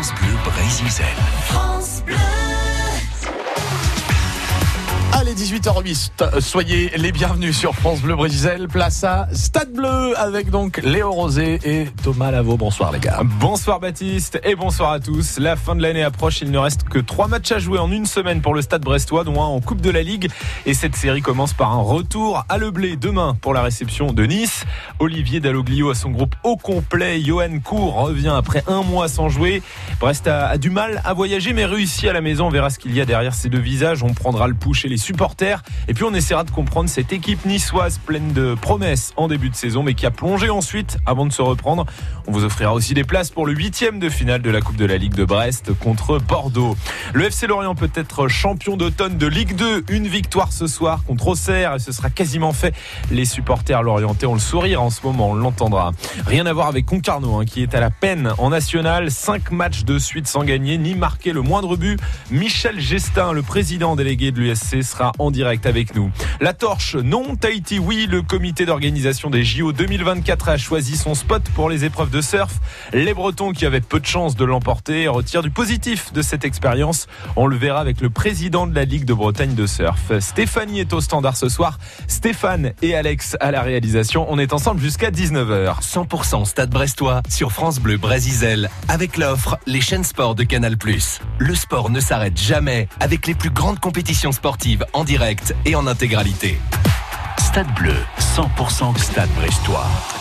France Bleu Brésil. France Bleu. Allez, 18h08, soyez les bienvenus sur France Bleu Brésil, place à Stade Bleu avec donc Léo Rosé et Thomas Lavaux. Bonsoir les gars. Bonsoir Baptiste et bonsoir à tous. La fin de l'année approche, il ne reste que trois matchs à jouer en une semaine pour le Stade brestois, dont un en Coupe de la Ligue. Et cette série commence par un retour à Le Blé demain pour la réception de Nice. Olivier Dalloglio a son groupe au complet. Johan Cour revient après un mois sans jouer. Brest a, du mal à voyager mais réussit à la maison. On verra ce qu'il y a derrière ces deux visages. On prendra le pouls chez les supporters. Et puis on essaiera de comprendre cette équipe niçoise pleine de promesses en début de saison, mais qui a plongé ensuite avant de se reprendre. On vous offrira aussi des places pour le huitième de finale de la Coupe de la Ligue de Brest contre Bordeaux. Le FC Lorient peut être champion d'automne de Ligue 2. Une victoire ce soir contre Auxerre et ce sera quasiment fait. Les supporters lorientais ont le sourire en ce moment, on l'entendra. Rien à voir avec Concarneau hein, qui est à la peine en national. Cinq matchs de suite sans gagner ni marquer le moindre but. Michel Gestin, le président délégué de l'USC, sera en direct avec nous. La torche, non. Tahiti, oui. Le comité d'organisation des JO 2024 a choisi son spot pour les épreuves de surf. Les Bretons, qui avaient peu de chance de l'emporter, retirent du positif de cette expérience. On le verra avec le président de la Ligue de Bretagne de surf. Stéphanie est au standard ce soir. Stéphane et Alex à la réalisation. On est ensemble jusqu'à 19h. 100% Stade Brestois sur France Bleu Brésil avec l'offre Les chaînes sport de Canal+. Le sport ne s'arrête jamais avec les plus grandes compétitions sportives en direct et en intégralité. Stade Bleu, 100% Stade Brestois.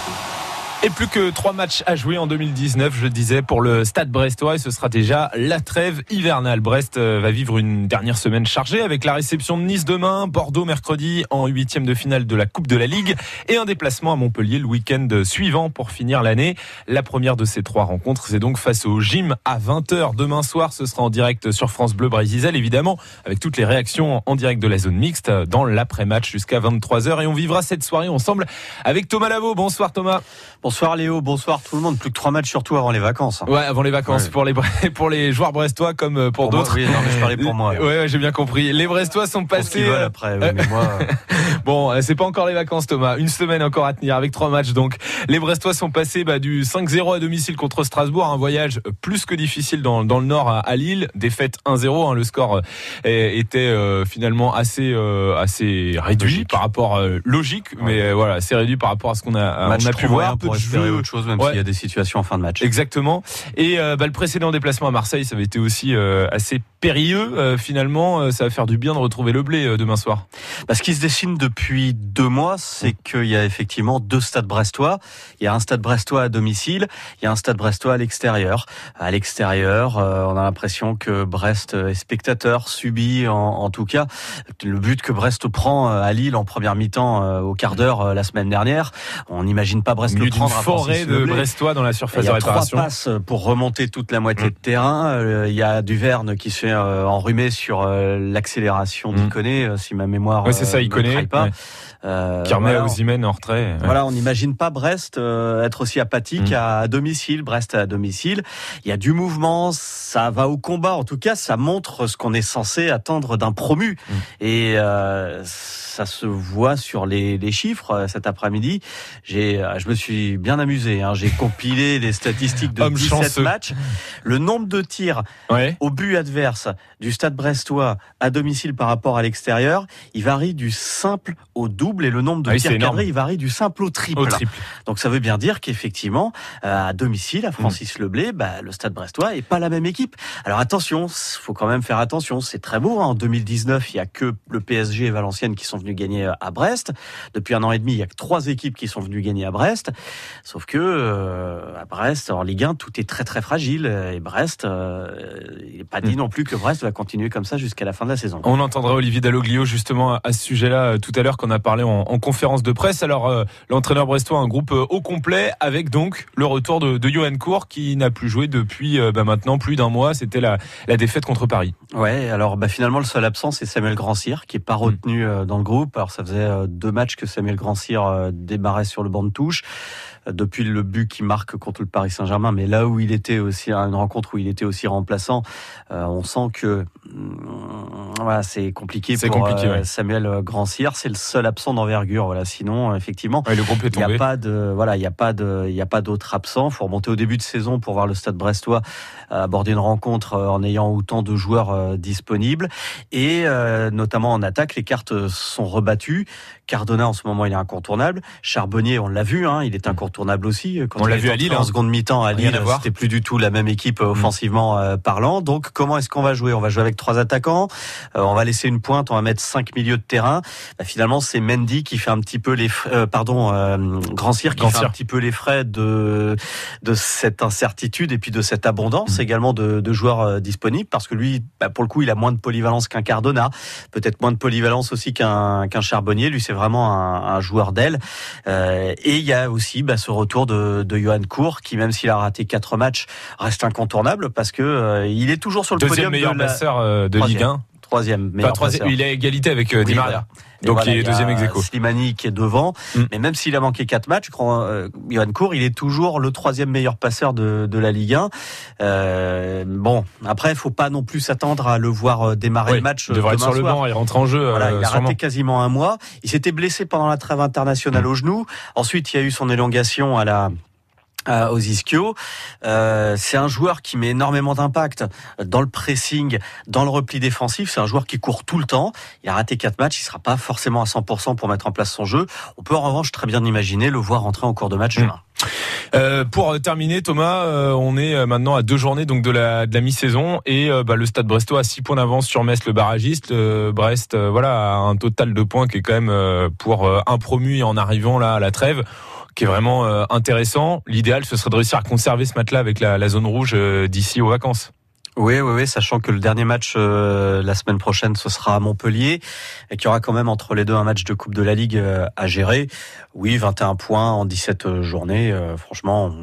Et plus que trois matchs à jouer en 2019, je disais, pour le Stade brestois. Et ce sera déjà la trêve hivernale. Brest euh, va vivre une dernière semaine chargée avec la réception de Nice demain, Bordeaux mercredi en huitième de finale de la Coupe de la Ligue et un déplacement à Montpellier le week-end suivant pour finir l'année. La première de ces trois rencontres, c'est donc face au gym à 20h demain soir. Ce sera en direct sur France Bleu Brésil, évidemment, avec toutes les réactions en direct de la zone mixte dans l'après-match jusqu'à 23h. Et on vivra cette soirée ensemble avec Thomas Lavaux. Bonsoir Thomas. Bonsoir Léo, bonsoir tout le monde. Plus que trois matchs surtout avant les vacances. Ouais, avant les vacances Ouais. pour les pour les joueurs brestois comme euh, pour, Pour d'autres. oui, non, mais je parlais pour moi. Ouais, ouais, j'ai bien compris. Les brestois sont Pour ce passés. veulent euh, après. oui, mais moi, Bon, euh, c'est pas encore les vacances, Thomas. Une semaine encore à tenir avec trois matchs. Donc, les Brestois sont passés bah, du 5-0 à domicile contre Strasbourg, un voyage plus que difficile dans, dans le nord à, à Lille. Défaite 1-0. hein. le score était euh, finalement assez euh, assez réduit Logique. par rapport euh, logique, mais voilà, assez réduit par rapport à ce qu'on a on a pu voir. Peu de jeu. autre chose, même Ouais. s'il y a des situations en fin de match. Exactement. Et euh, bah, le précédent déplacement à Marseille, ça avait été aussi euh, assez périlleux. Euh, finalement, euh, ça va faire du bien de retrouver le blé euh, demain soir. Bah, ce qui se dessine depuis deux mois, c'est qu'il y a effectivement deux stades brestois. Il y a un stade brestois à domicile, il y a un stade brestois à l'extérieur. À l'extérieur, euh, on a l'impression que Brest est spectateur, subit en, en tout cas le but que Brest prend à Lille en première mi-temps euh, au quart d'heure euh, la semaine dernière. On n'imagine pas Brest le prendre à forêt de. Brestois dans la Il surface y de a trois réparation. passes pour remonter toute la moitié Mm. de terrain. Euh, Il y a Duverne qui se fait euh, enrhumer sur euh, l'accélération Mm. d'Iconé, euh, si ma mémoire Ouais, c'est ça, il trahit pas. ouais. Euh, Qui remet voilà. En retrait. ouais. Voilà, on n'imagine pas Brest être aussi apathique Mm. à, domicile. Brest à domicile. Il y a du mouvement, ça va au combat. En tout cas, ça montre ce qu'on est censé attendre d'un promu. Mm. Et euh, ça se voit sur les, les chiffres euh, cet après-midi. J'ai, euh, je me suis bien amusé. Hein. J'ai compilé les statistiques de Homme 17 chanceux. matchs. Le nombre de tirs Ouais. au but adverse du stade brestois à domicile par rapport à l'extérieur, il varie du simple au double et le nombre de Ah oui, tirs cadrés, il varie du simple au triple. Au triple. Donc ça veut bien dire qu'effectivement, euh, à domicile, à Francis Leblé, bah, le Stade Brestois est pas la même équipe. Alors attention, faut quand même faire attention. C'est très beau. hein. En 2019, il y a que le PSG et Valenciennes qui sont venus gagner euh, à Brest. Depuis un an et demi, il y a que trois équipes qui sont venues gagner à Brest. Sauf que euh, à Brest, en Ligue 1, tout est très très fragile. Et Brest, euh, il n'est pas dit non plus que Brest va continuer comme ça jusqu'à la fin de la saison. On entendra Olivier Dalloglio justement à ce sujet-là tout à l'heure qu'on a parlé en, en conférence de presse. Alors euh, l'entraîneur brestois a un groupe au complet avec donc le retour de, de Johan Cour qui n'a plus joué depuis bah, maintenant plus d'un mois. C'était la, la défaite contre Paris. Ouais, alors bah, finalement le seul absent c'est Samuel Grandcir qui est pas retenu euh, dans le groupe. Alors ça faisait euh, deux matchs que Samuel Grandcir euh, débarrait sur le banc de touche. depuis le but qu'il marque contre le Paris Saint-Germain, mais là où il était aussi à une rencontre où il était aussi remplaçant, on sent que mm, voilà, c'est compliqué pour compliqué, Samuel Grandcir. C'est le seul absent d'envergure. Voilà, sinon effectivement, le groupe est il n'y a pas de voilà, il n'y a pas de il y a pas d'autres absents. Faut remonter au début de saison pour voir le Stade Brestois aborder une rencontre en ayant autant de joueurs disponibles et notamment en attaque, les cartes sont rebattues. Cardona en ce moment il est incontournable. Charbonnier on l'a vu, hein, il est incontournable aussi. Quand on l'a vu à Lille en hein. seconde mi-temps à Lille, c'était plus du tout la même équipe euh, offensivement euh, parlant. Donc comment est-ce qu'on va jouer? On va jouer avec trois attaquants. Euh, on va laisser une pointe. On va mettre cinq milieux de terrain. Bah, finalement c'est Mendy qui fait un petit peu les frais, pardon Grand Cyr qui fait un petit peu les frais de de cette incertitude et puis de cette abondance mmh. également de, de, joueurs disponibles parce que lui bah, pour le coup il a moins de polyvalence qu'un Cardona, peut-être moins de polyvalence aussi qu'un qu'un Charbonnier. Lui c'est vraiment un, un joueur d'aile. Euh, et il y a aussi bah, ce retour de, de Johan Cour, qui même s'il a raté quatre matchs, reste incontournable parce que euh, il est toujours sur le Deuxième podium meilleur de la... passeur euh, de Ligue 1. Troisième meilleur Il a égalité avec Di Maria. Donc il est deuxième ex Slimani qui est devant, mm. mais même s'il a manqué quatre matchs, euh, Johan Cour, il est toujours le troisième meilleur passeur de, de la Ligue 1. Euh, bon, après, il faut pas non plus s'attendre à le voir euh, démarrer le match. Il devrait être sur le banc, il rentre en jeu. Voilà, il a raté quasiment un mois. Il s'était blessé pendant la trêve internationale mm. au genou. Ensuite, il y a eu son élongation à la aux ischio. Euh, c'est un joueur qui met énormément d'impact dans le pressing, dans le repli défensif. C'est un joueur qui court tout le temps. Il a raté quatre matchs. Il sera pas forcément à 100% pour mettre en place son jeu. On peut en revanche très bien imaginer le voir rentrer en cours de match demain. Mmh. Euh, pour terminer, Thomas, euh, on est euh, maintenant à deux journées donc de la, de la mi-saison et bah, le Stade Brestois a six points d'avance sur Metz, le barragiste. Brest, voilà, a un total de points qui est quand même pour un promu en arrivant là à la trêve qui est vraiment euh, intéressant. L'idéal, ce serait de réussir à conserver ce match-là avec la, zone rouge euh, d'ici aux vacances. Oui, oui, oui, sachant que le dernier match euh, la semaine prochaine, ce sera à Montpellier, et qu'il y aura quand même entre les deux un match de Coupe de la Ligue à gérer. Oui, 21 points en 17 journées, franchement,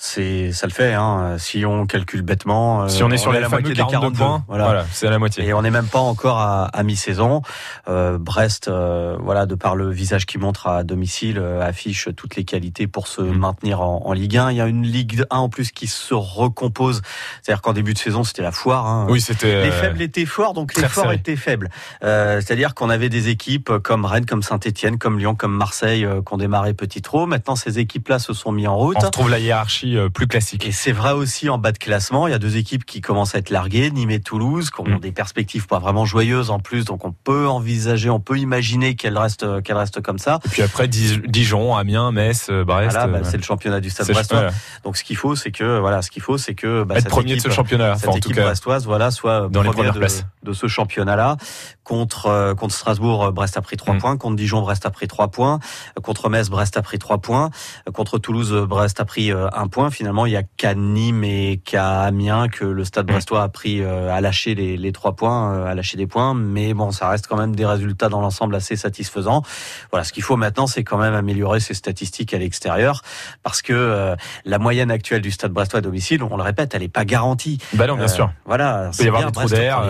c'est ça le fait. Hein. Si on calcule bêtement, euh, si on est sur la moitié des 42 points, voilà, c'est la moitié. Et on n'est même pas encore à, à mi-saison. Euh, Brest, euh, voilà, de par le visage qui montre à domicile, euh, affiche toutes les qualités pour se mm. maintenir en, en, Ligue 1. Il y a une Ligue 1 en plus qui se recompose. C'est-à-dire qu'en début de saison, c'était la foire. Hein. Oui, c'était. Les faibles étaient forts, donc les forts étaient faibles. C'est-à-dire qu'on avait des équipes comme Rennes, comme Saint-Étienne, comme Lyon, comme Marseille, qui ont démarré petit trop. Maintenant, ces équipes-là se sont mis en route. On retrouve la hiérarchie euh, plus classique. Et c'est vrai aussi en bas de classement. Il y a deux équipes qui commencent à être larguées, Nîmes et Toulouse, qui ont mm. des perspectives pas vraiment joyeuses en plus. Donc on peut envisager, on peut imaginer qu'elles restent, qu'elles restent comme ça. Et puis après Dijon, Amiens, Metz, euh, Brest. Voilà, bah, c'est le championnat du Stade Brestois. Donc ce qu'il faut, c'est que voilà, ce qu'il faut, c'est que bah, être premier de ce championnat, cette équipe brestoise, voilà, soit dans les premières de, places de ce championnat-là. Contre euh, contre Strasbourg, Brest a pris trois mm. points. Contre Dijon, Brest a pris trois points. Contre Metz, Brest a pris trois points. Contre Toulouse, Brest a pris un point. Finalement, il y a qu'à Nîmes et qu'à Amiens que le Stade mm. Brestois a pris euh, à lâcher les, les trois points, euh, à lâcher des points. Mais bon, ça reste quand même des résultats dans l'ensemble assez satisfaisants. Voilà, ce qu'il faut maintenant, c'est quand même améliorer ses statistiques à l'extérieur, parce que euh, la moyenne actuelle du Stade Brestois à domicile, on le répète, elle est pas garantie. Bah non, bien sûr. Voilà, il peut y avoir des trous d'air.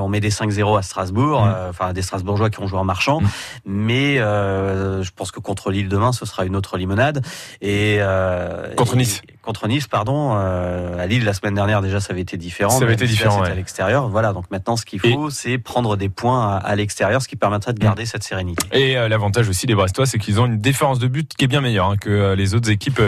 On met des 5-0 à Strasbourg, mm. enfin des Strasbourgeois qui ont joué en marchant. Mm. Mais je pense que contre Lille demain, ce sera une autre limonade. Et contre Nice Philippe. Contre Nice, pardon. Euh, à Lille la semaine dernière déjà, ça avait été différent. Ça avait été différent. à l'extérieur. Voilà. Donc maintenant, ce qu'il faut, c'est prendre des points à, l'extérieur, ce qui permettrait de garder cette sérénité. Et euh, l'avantage aussi des Brestois, c'est qu'ils ont une différence de but qui est bien meilleure hein, que euh, les autres équipes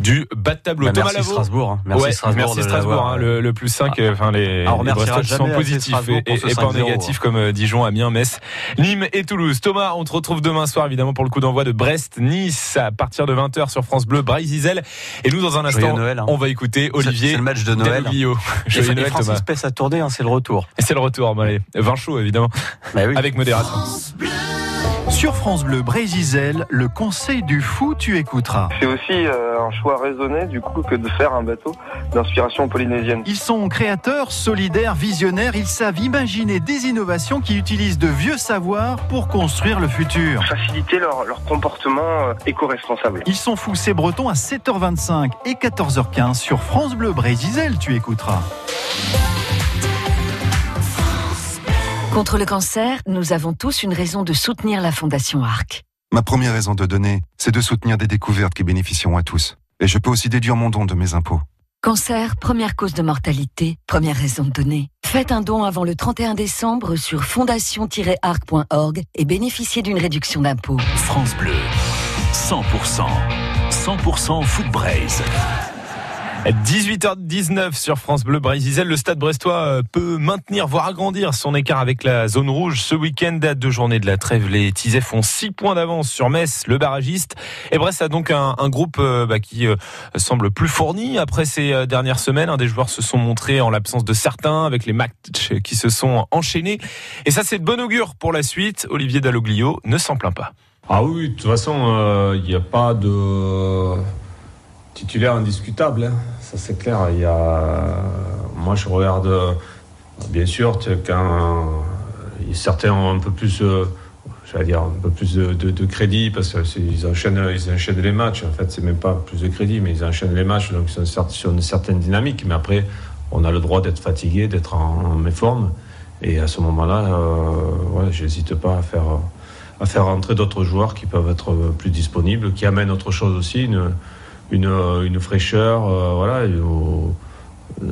du bas de tableau. Bah, merci Strasbourg. Hein. Merci Strasbourg. Merci Strasbourg. Hein, le, plus 5 ah, enfin les, ah, les Brestois sont positifs et, et pas négatifs comme Dijon, Amiens, Metz, Nîmes et Toulouse. Thomas, on te retrouve demain soir évidemment pour le coup d'envoi de Brest-Nice à partir de 20h sur France Bleu, Braille Zizel. Et nous dans un instant, on va écouter Olivier. C'est le match de Noël. Joyeux Noël, Thomas. à tourner, hein, c'est le retour. Et c'est le retour, bon, allez. Vin chaud, évidemment. Bah oui. Avec modération. Sur France Bleu Brésil, le conseil du fou, tu écouteras. C'est aussi euh, un choix raisonné du coup que de faire un bateau d'inspiration polynésienne. Ils sont créateurs, solidaires, visionnaires. Ils savent imaginer des innovations qui utilisent de vieux savoirs pour construire le futur. Faciliter leur, leur comportement euh, éco-responsable. Ils sont fous, c'est breton à 7h25 et 14h15 sur France Bleu Brésil, tu écouteras. Contre le cancer, nous avons tous une raison de soutenir la Fondation ARC. Ma première raison de donner, c'est de soutenir des découvertes qui bénéficieront à tous. Et je peux aussi déduire mon don de mes impôts. Cancer, première cause de mortalité, première raison de donner. Faites un don avant le 31 décembre sur fondation-arc.org et bénéficiez d'une réduction d'impôt. France Bleu, 100%, 100% Foot Braise. 18h19 sur France Bleu Brésil. Le stade brestois euh, peut maintenir, voire agrandir son écart avec la zone rouge. Ce week-end, à deux journées de la trêve, les Tizets font 6 points d'avance sur Metz, le barragiste. Et Brest a donc un, groupe euh, bah, qui euh, semble plus fourni après ces dernières semaines. Des joueurs se sont montrés en l'absence de certains avec les matchs qui se sont enchaînés. Et ça, c'est de bon augure pour la suite. Olivier Dalloglio ne s'en plaint pas. Ah oui, de toute façon, il n'y a pas de titulaire indiscutable. Hein ça c'est clair. Il y a... Moi je regarde, bien sûr, quand certains ont un peu plus, euh, dire, un peu plus de, crédit parce qu'ils enchaînent, ils enchaînent les matchs. En fait, c'est même pas plus de crédit, mais ils enchaînent les matchs, donc ils sont sur une certaine dynamique. Mais après, on a le droit d'être fatigué, d'être en, méforme. Et à ce moment-là, euh, ouais, j'hésite pas à faire, à faire rentrer d'autres joueurs qui peuvent être plus disponibles, qui amènent autre chose aussi. Une, une fraîcheur, euh, voilà, ou, euh,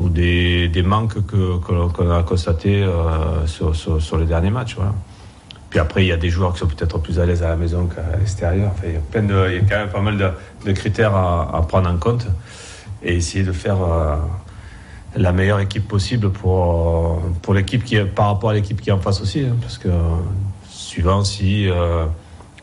ou des, des, manques que, qu'on a constatés euh, sur, sur, les derniers matchs. Puis après, il y a des joueurs qui sont peut-être plus à l'aise à la maison qu'à l'extérieur. Enfin, il, y a de, il y a quand même pas mal de, de critères à, prendre en compte et essayer de faire la meilleure équipe possible pour, pour l'équipe qui par rapport à l'équipe qui est en face aussi. Hein, parce que suivant si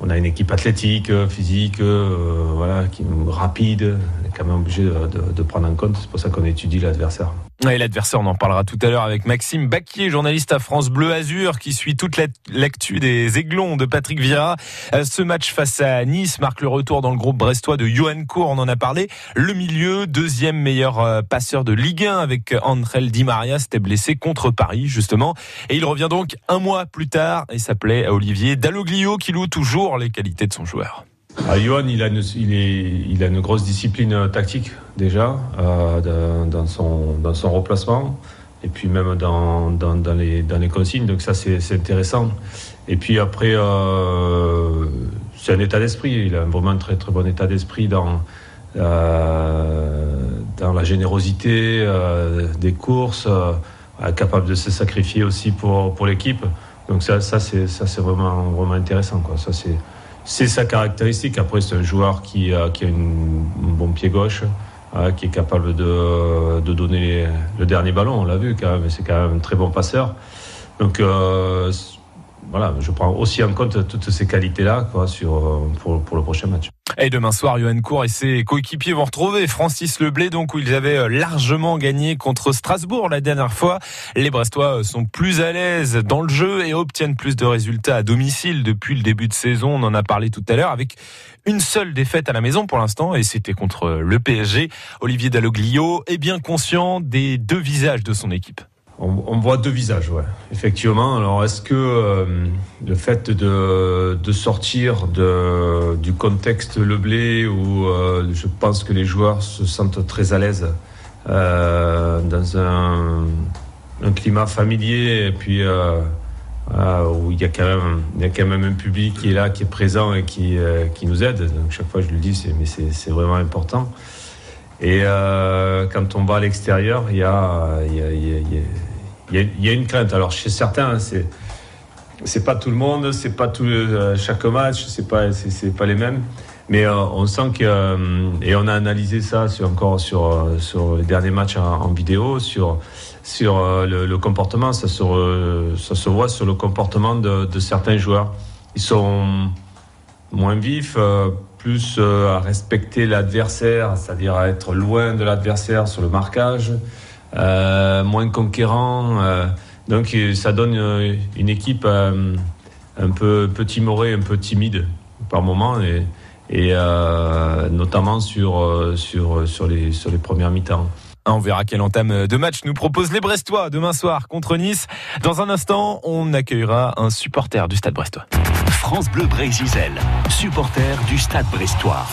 on a une équipe athlétique, euh, physique, euh, voilà, qui rapide. On est quand même obligé de, prendre en compte. C'est pour ça qu'on étudie l'adversaire. Et l'adversaire, on en parlera tout à l'heure avec Maxime Baquier, journaliste à France Bleu Azur, qui suit toute l'actu des Aiglons de Patrick Vieira. Euh, ce match face à Nice marque le retour dans le groupe brestois de Johan Cour, on en a parlé. Le milieu, deuxième meilleur passeur de Ligue 1 avec Andrel Di Maria, c'était blessé contre Paris, justement. Et il revient donc un mois plus tard et s'appelait Olivier Dalloglio, qui loue toujours les qualités de son joueur. Ah, Johan, il a, une, il, a une grosse discipline tactique déjà euh, dans, son, dans replacement et puis même dans, les, consignes. Donc ça, c'est intéressant. Et puis après, euh, c'est un état d'esprit. Il a vraiment un très très bon état d'esprit dans, euh, la générosité des courses, capable de se sacrifier aussi pour, l'équipe. Donc ça, c'est vraiment, intéressant. Ça, c'est c'est sa caractéristique. Après, c'est un joueur qui, a, qui a un bon pied gauche, hein, qui est capable de, de donner le dernier ballon. On l'a vu quand même. C'est quand même un très bon passeur. Donc, euh, voilà, je prends aussi en compte toutes ces qualités-là sur, pour, pour le prochain match. Et demain soir, Johan Cour et ses coéquipiers vont retrouver Francis Leblé, donc où ils avaient euh, largement gagné contre Strasbourg la dernière fois. Les Brestois euh, sont plus à l'aise dans le jeu et obtiennent plus de résultats à domicile depuis le début de saison. On en a parlé tout à l'heure avec une seule défaite à la maison pour l'instant et c'était contre le PSG. Olivier Dalloglio est bien conscient des deux visages de son équipe on, voit deux visages, ouais. Effectivement. Alors, est-ce que euh, le fait de, sortir du contexte Le Blé, où euh, je pense que les joueurs se sentent très à l'aise euh, dans un, climat familier, et puis où il y, a quand même, un public qui est là, qui est présent et qui, nous aide. Donc, chaque fois, je le dis, mais c'est vraiment important. Et quand on va à l'extérieur, il y a il y, a une crainte. Alors chez certains, c'est c'est pas tout le monde, c'est pas tout euh, chaque match, c'est pas c'est pas les mêmes. Mais euh, on sent que euh, et on a analysé ça sur, encore sur sur les derniers matchs en, vidéo, sur sur le, comportement. Ça se ça se voit sur le comportement de certains joueurs. Ils sont moins vifs, plus à respecter l'adversaire, c'est-à-dire à être loin de l'adversaire sur le marquage. Euh, moins conquérant. Euh, donc ça donne euh, une équipe un peu, petit timorée, un peu timide par moment. Et, et notamment sur, sur, sur, les, sur les premières mi-temps. On verra quelle entame de match nous propose les Brestois demain soir contre Nice. Dans un instant, on accueillera un supporter du Stade Brestois. France Bleu Brésil, supporter du Stade Brestois.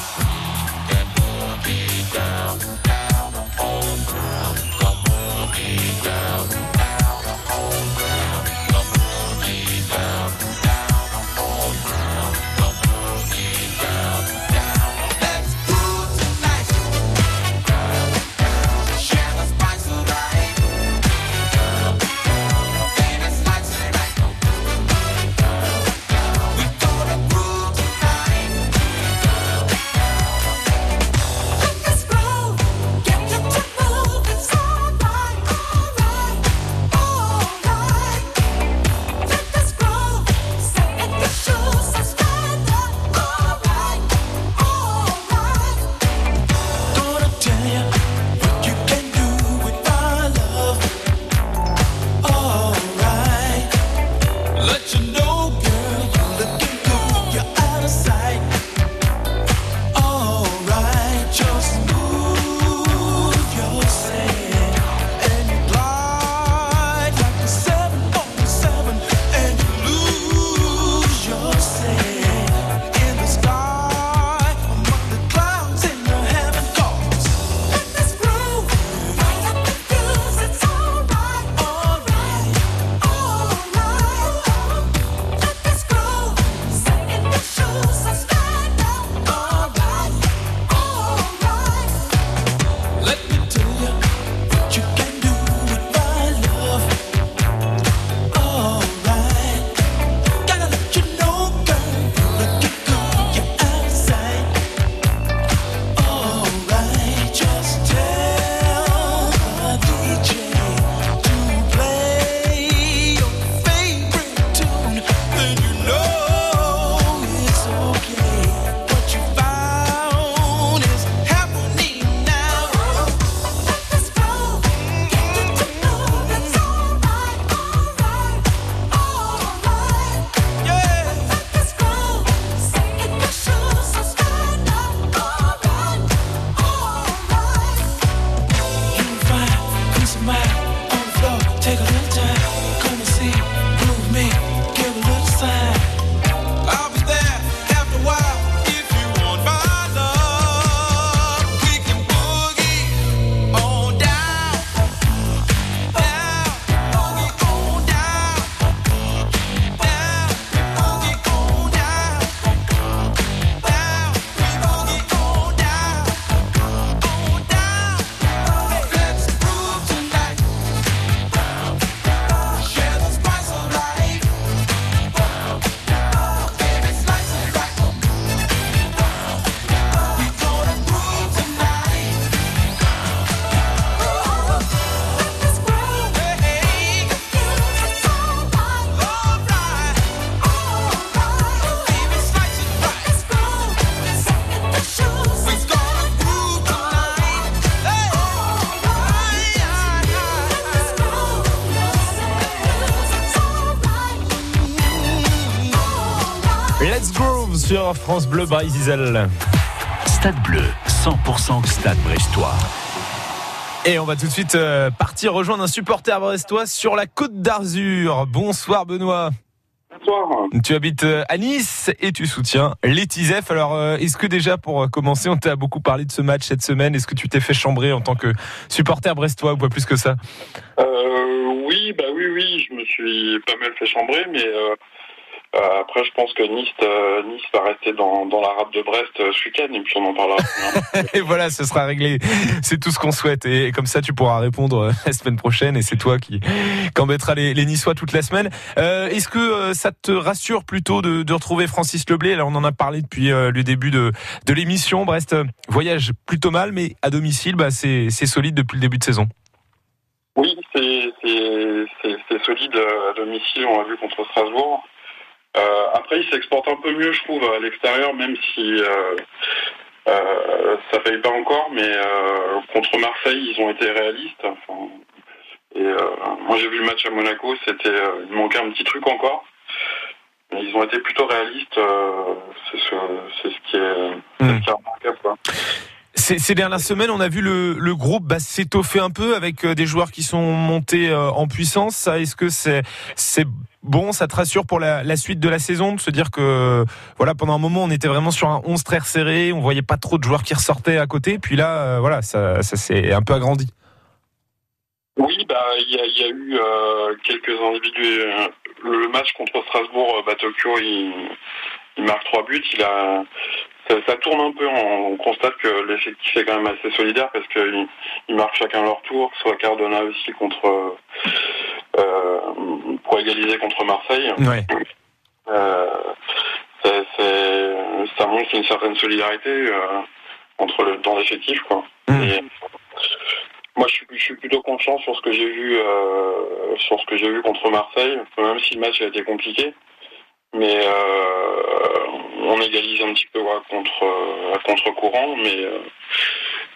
France Bleu Brésil. Stade Bleu, 100% Stade Brestois. Et on va tout de suite euh, partir rejoindre un supporter brestois sur la côte d'Arzur. Bonsoir Benoît. Bonsoir. Tu habites euh, à Nice et tu soutiens les Tisef. Alors, euh, est-ce que déjà pour commencer, on t'a beaucoup parlé de ce match cette semaine? Est-ce que tu t'es fait chambrer en tant que supporter brestois ou pas plus que ça? Euh, Oui, bah oui, oui, je me suis pas mal fait chambrer, mais euh, après, je pense que Nice, euh, nice va rester dans, dans la rade de Brest euh, ce week-end et puis on en parlera. et voilà, ce sera réglé. C'est tout ce qu'on souhaite. Et comme ça, tu pourras répondre la semaine prochaine et c'est toi qui, qui embêtera les, les Niçois toute la semaine. Est-ce que ça te rassure plutôt de, de retrouver Francis Leblé? Là, on en a parlé depuis le début de, de l'émission. Brest voyage plutôt mal, mais à domicile, bah, c'est solide depuis le début de saison. Oui, c'est solide à domicile. On l'a vu contre Strasbourg. Euh, après, il s'exporte un peu mieux, je trouve, à l'extérieur, même si euh, euh, ça paye pas encore, mais contre Marseille, ils ont été réalistes. et moi, j'ai vu le match à Monaco, c'était, il manquait un petit truc encore. Mais ils ont été plutôt réalistes, c'est ce, qui est, hmm. remarquable. Ces, dernières semaines, on a vu le, groupe bah, s'étoffer un peu avec des joueurs qui sont montés en puissance. Est-ce que c'est bon, ça te rassure pour la, suite de la saison de se dire que voilà pendant un moment on était vraiment sur un 11 très resserré, on voyait pas trop de joueurs qui ressortaient à côté, puis là euh, voilà ça, s'est un peu agrandi. Oui, bah il y, a, eu euh, quelques individus. Euh, le match contre Strasbourg, bah, Tokyo, il, marque trois buts. Il a ça, tourne un peu. On, constate que l'effectif est quand même assez solidaire parce qu'ils ils marquent chacun leur tour, soit Cardona aussi contre euh, pour égaliser contre Marseille. Euh, ça montre une certaine solidarité euh, entre le, dans l'effectif. Quoi. Mmh. moi, je suis, plutôt confiant sur ce que j'ai vu, sur ce que j'ai vu contre Marseille, même si le match a été compliqué. Mais on égalise un petit peu contre à contre-courant, mais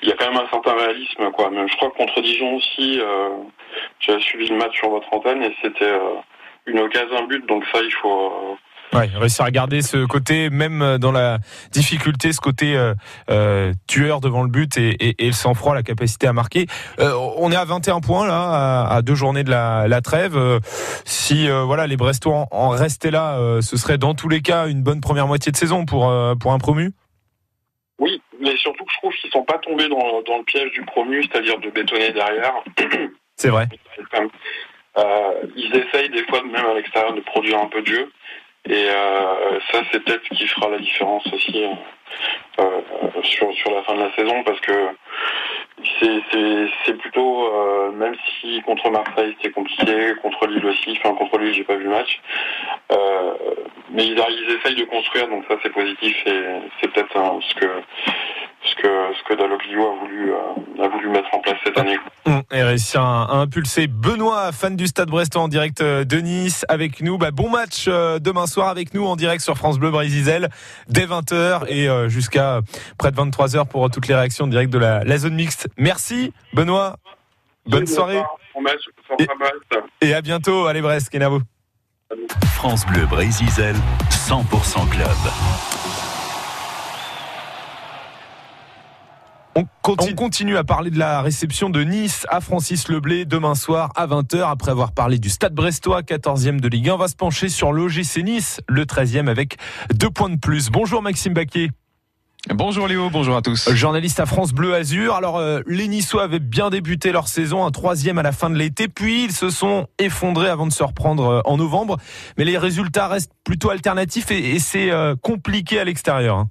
il y a quand même un certain réalisme, quoi. Même je crois que contre Dijon aussi, euh, j'avais suivi le match sur votre antenne et c'était euh, une occasion, un but. Donc ça, il faut. Euh, ouais, réussir à garder ce côté, même dans la difficulté, ce côté euh, tueur devant le but et, et, et le sang-froid, la capacité à marquer. on est à 21 points là, à, deux journées de la, la trêve. si voilà, les Brestois en, en restaient là, ce serait dans tous les cas une bonne première moitié de saison pour pour un promu. Oui, mais surtout que je trouve qu'ils sont pas tombés dans, le piège du promu, c'est-à-dire de bétonner derrière. C'est vrai. Euh, ils essayent des fois, même à l'extérieur, de produire un peu de jeu. Et euh, ça, c'est peut-être ce qui fera la différence aussi euh, sur, sur la fin de la saison, parce que c'est plutôt, même si contre Marseille c'était compliqué, contre Lille aussi, enfin contre Lille j'ai pas vu le match, mais ils, ils essayent de construire, donc ça c'est positif et c'est peut-être ce que ce que ce que Dalloglio a voulu euh, a voulu mettre en place cette année. Et réussi à, impulser Benoît, fan du Stade Brestois en direct euh, de Nice avec nous. Bah, bon match euh, demain soir avec nous en direct sur France Bleu Brésil dès 20h et jusqu'à près de 23h pour toutes les réactions directes de la, la zone mixte. Merci Benoît. Bonne soirée. et, et, à bientôt. Allez Brest, Kenavo. France Bleu Brésil 100% club. On continue, à parler de la réception de Nice à Francis Leblé demain soir à 20h. Après avoir parlé du Stade Brestois, 14e de Ligue 1, on va se pencher sur l'OGC Nice, le 13e avec deux points de plus. Bonjour Maxime Baquet. Bonjour Léo, bonjour à tous. Journaliste à France Bleu Azur. Alors, euh, les Niçois avaient bien débuté leur saison, un troisième à la fin de l'été, puis ils se sont effondrés avant de se reprendre euh, en novembre. Mais les résultats restent plutôt alternatifs et, c'est euh, compliqué à l'extérieur. Hein.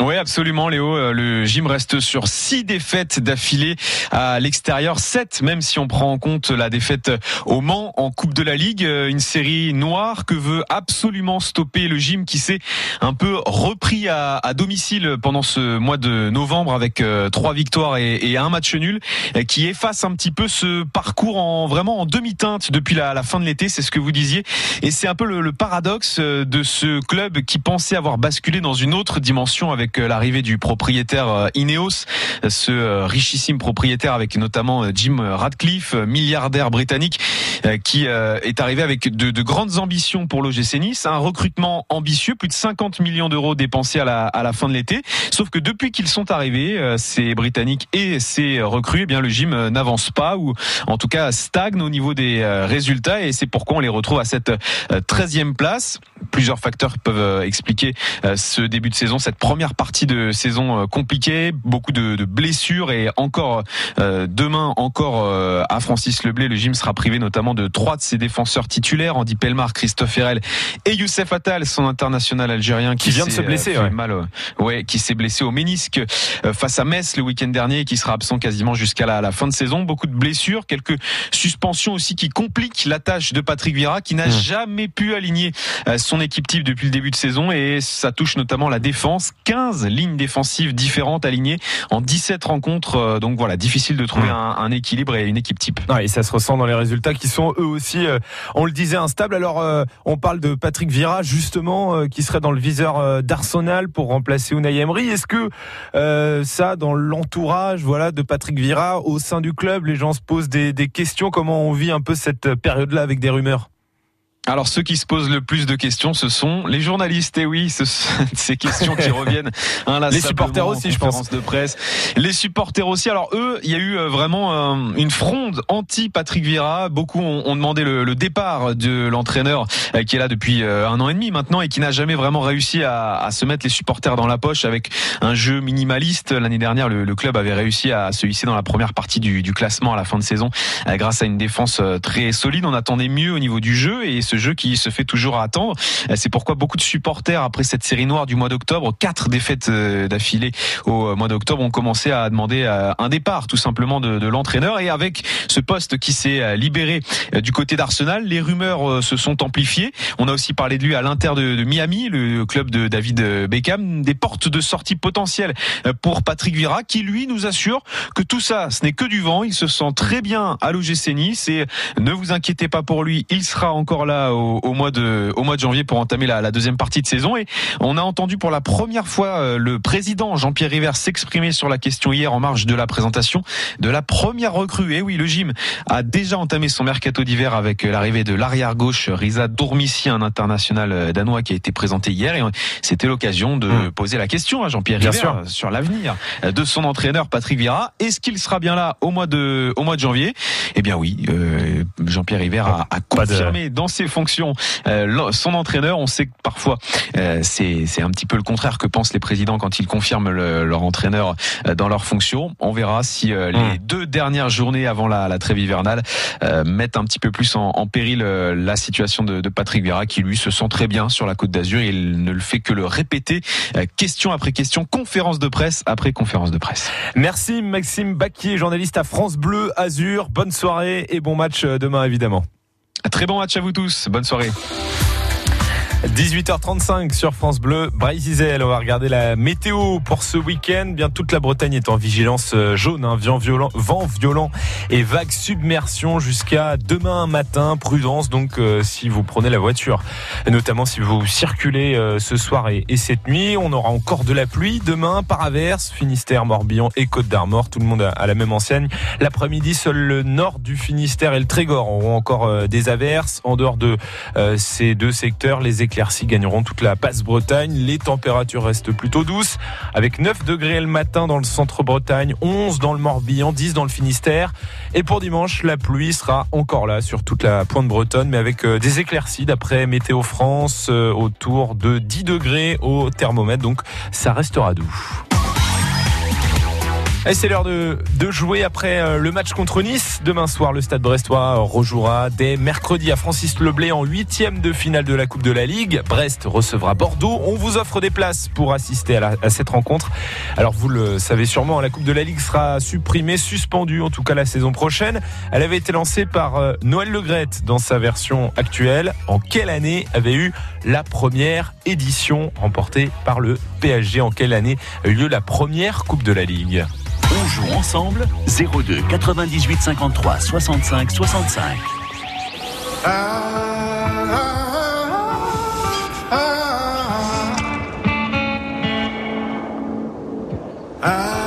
Oui, absolument, Léo. Euh, le gym reste sur six défaites d'affilée à l'extérieur, sept, même si on prend en compte la défaite au Mans en Coupe de la Ligue. Euh, une série noire que veut absolument stopper le gym qui s'est un peu repris à, domicile pendant ce mois de novembre avec euh, trois victoires et, un match nul, qui efface un petit peu ce parcours en vraiment en demi-teinte depuis la, fin de l'été. C'est ce que vous disiez, et c'est un peu le paradoxe de ce club qui pensait avoir basculé dans une autre dimension avec avec l'arrivée du propriétaire Ineos, ce richissime propriétaire avec notamment Jim Radcliffe, milliardaire britannique, qui est arrivé avec de, de grandes ambitions pour l'OGC Nice, un recrutement ambitieux, plus de 50 millions d'euros dépensés à la, à la fin de l'été. Sauf que depuis qu'ils sont arrivés, ces Britanniques et ces recrues, eh bien le gym n'avance pas ou en tout cas stagne au niveau des résultats et c'est pourquoi on les retrouve à cette 13e place. Plusieurs facteurs peuvent expliquer ce début de saison, cette première partie de saison compliquée, beaucoup de, de blessures et encore demain encore à Francis Leblé, le gym sera privé notamment de trois de ses défenseurs titulaires, Andy Pelmar, Christophe Herel et Youssef Attal, son international algérien qui, vient de se blesser, ouais. mal, ouais, qui s'est blessé au ménisque face à Metz le week-end dernier et qui sera absent quasiment jusqu'à la, la, fin de saison. Beaucoup de blessures, quelques suspensions aussi qui compliquent la tâche de Patrick Vieira qui n'a mmh. jamais pu aligner son équipe type depuis le début de saison et ça touche notamment la défense. 15 lignes défensives différentes alignées en 17 rencontres. Donc voilà, difficile de trouver mmh. un, un, équilibre et une équipe type. Ouais, et ça se ressent dans les résultats qui sont eux aussi, euh, on le disait, instables. Alors euh, on parle de Patrick Vieira justement euh, qui serait dans le viseur d'Arsenal pour remplacer Unai Emery. Est-ce que ça, dans l'entourage, voilà, de Patrick Vieira au sein du club, les gens se posent des, des questions Comment on vit un peu cette période-là avec des rumeurs? Alors ceux qui se posent le plus de questions, ce sont les journalistes. Et oui, ce, ces questions qui reviennent. Hein, les supporters aussi, je pense. de presse. Les supporters aussi. Alors eux, il y a eu euh, vraiment euh, une fronde anti Patrick Vieira. Beaucoup ont, ont demandé le, le, départ de l'entraîneur euh, qui est là depuis un an et demi maintenant et qui n'a jamais vraiment réussi à, à, se mettre les supporters dans la poche avec un jeu minimaliste. L'année dernière, le, le, club avait réussi à se hisser dans la première partie du, du classement à la fin de saison grâce à une défense très solide. On attendait mieux au niveau du jeu et ce jeu qui se fait toujours attendre. C'est pourquoi beaucoup de supporters, après cette série noire du mois d'octobre, quatre défaites euh, d'affilée au mois d'octobre, ont commencé à demander euh, un départ tout simplement de, l'entraîneur. Et avec ce poste qui s'est euh, libéré du côté d'Arsenal, les rumeurs se sont amplifiées. On a aussi parlé de lui à l'Inter de, de, Miami, le club de David Beckham, des portes de sortie potentielles pour Patrick Vieira, qui lui nous assure que tout ça, ce n'est que du vent. Il se sent très bien à l'OGC Nice et ne vous inquiétez pas pour lui, il sera encore là au, au, mois de au mois de janvier pour entamer la, la, deuxième partie de saison et on a entendu pour la première fois euh, le président Jean-Pierre River s'exprimer sur la question hier en marge de la présentation de la première recrue. Et oui, le gym a déjà entamé son mercato d'hiver avec euh, l'arrivée de l'arrière gauche Risa Dourmissi, un international euh, danois qui a été présenté hier et c'était l'occasion de mmh. poser la question à Jean-Pierre River sûr. sur l'avenir de son entraîneur Patrick Vieira. Est-ce qu'il sera bien là au mois de au mois de janvier? Eh bien oui, euh, Jean-Pierre River a, a confirmé de... dans ses fonctions euh, son entraîneur. On sait que parfois euh, c'est un petit peu le contraire que pensent les présidents quand ils confirment le, leur entraîneur euh, dans leur fonction. On verra si les mmh. deux dernières journées avant la, la trêve hivernale mettent un petit peu plus en, en péril la situation de, de, Patrick Vieira qui lui se sent très bien sur la Côte d'Azur. Il ne le fait que le répéter question après question, conférence de presse après conférence de presse. Merci Maxime Baquier, journaliste à France Bleu Azur. Bonne soirée et bon match demain évidemment. Très bon match à vous tous. Bonne soirée. 18h35 sur France Bleu, Brésil. On va regarder la météo pour ce week-end. Bien, toute la Bretagne est en vigilance euh, jaune, hein. vent violent, vent violent et vague submersion jusqu'à demain matin. Prudence donc euh, si vous prenez la voiture, notamment si vous circulez euh, ce soir et, et, cette nuit. On aura encore de la pluie demain par averse, Finistère, Morbihan et Côte d'Armor. Tout le monde à la même enseigne. L'après-midi, seul le nord du Finistère et le Trégor auront encore des averses. En dehors de ces deux secteurs, les éclaircies gagneront toute la passe Bretagne. Les températures restent plutôt douces, avec 9 degrés le matin dans le centre Bretagne, 11 dans le Morbihan, 10 dans le Finistère. Et pour dimanche, la pluie sera encore là sur toute la pointe bretonne, mais avec euh, des éclaircies d'après Météo France, euh, autour de 10 degrés au thermomètre. Donc ça restera doux. Et c'est l'heure de, jouer après euh, le match contre Nice. Demain soir, le Stade Brestois rejouera dès mercredi à Francis Leblé en huitième de finale de la Coupe de la Ligue. Brest recevra Bordeaux. On vous offre des places pour assister à, à cette rencontre. Alors vous le savez sûrement, la Coupe de la Ligue sera supprimée, suspendue en tout cas la saison prochaine. Elle avait été lancée par euh, Noël Legrette dans sa version actuelle. En quelle année avait eu la première édition remportée par le PSG En quelle année a eu lieu la première Coupe de la Ligue? On joue ensemble 02 98 53 65 65. Ah, ah, ah,